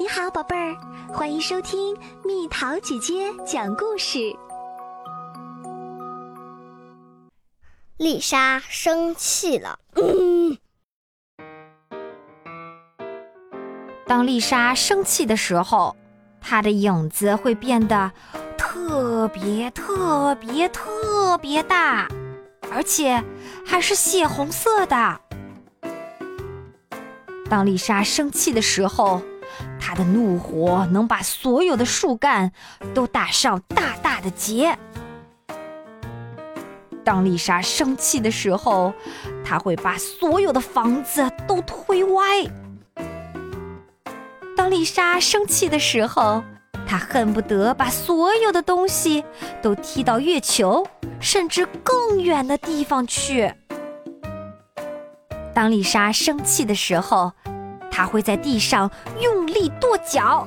你好，宝贝儿，欢迎收听蜜桃姐姐讲故事。丽莎生气了。嗯，当丽莎生气的时候，她的影子会变得特别特别特别大，而且还是血红色的。当丽莎生气的时候，她的怒火能把所有的树干都打上大大的结。当丽莎生气的时候，她会把所有的房子都推歪。当丽莎生气的时候，她恨不得把所有的东西都踢到月球，甚至更远的地方去。当丽莎生气的时候，他会在地上用力跺脚，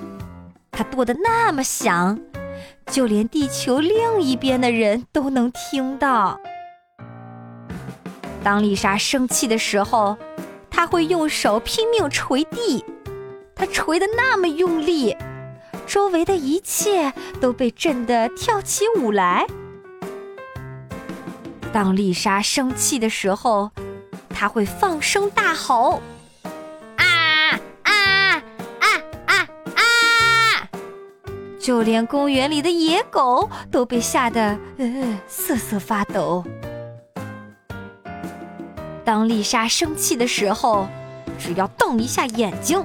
他跺得那么响，就连地球另一边的人都能听到。当丽莎生气的时候，她会用手拼命捶地，她捶得那么用力，周围的一切都被震得跳起舞来。当丽莎生气的时候，她会放声大吼：“就连公园里的野狗都被吓得呃瑟瑟发抖。当丽莎生气的时候，只要瞪一下眼睛，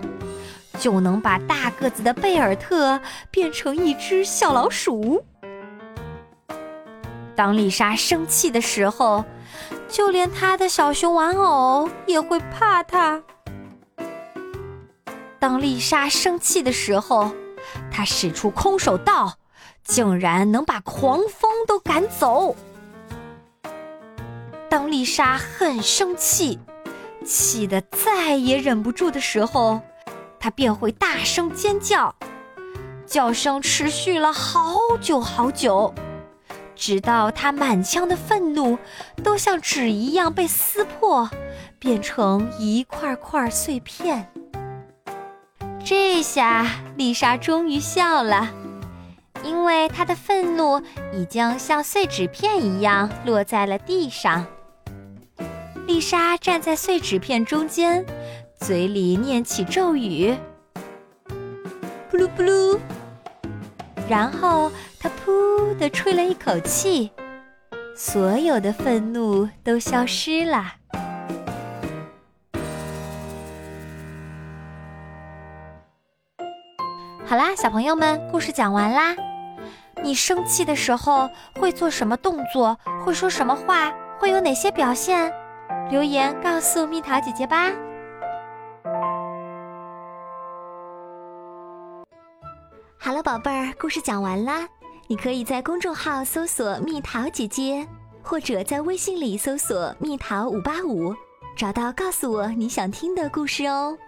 就能把大个子的贝尔特变成一只小老鼠。当丽莎生气的时候，就连她的小熊玩偶也会怕她。当丽莎生气的时候，他使出空手道，竟然能把狂风都赶走。当丽莎很生气，气得再也忍不住的时候，她便会大声尖叫，叫声持续了好久好久。直到他满腔的愤怒都像纸一样被撕破，变成一块块碎片。这下丽莎终于笑了，因为她的愤怒已经像碎纸片一样落在了地上。丽莎站在碎纸片中间，嘴里念起咒语：“噗噜噗噜。”然后。他噗的吹了一口气，所有的愤怒都消失了。好啦，小朋友们，故事讲完啦。你生气的时候会做什么动作？会说什么话？会有哪些表现？留言告诉蜜桃姐姐吧。好了，宝贝儿，故事讲完啦。你可以在公众号搜索“蜜桃姐姐”，或者在微信里搜索“蜜桃五八五”，找到告诉我你想听的故事哦。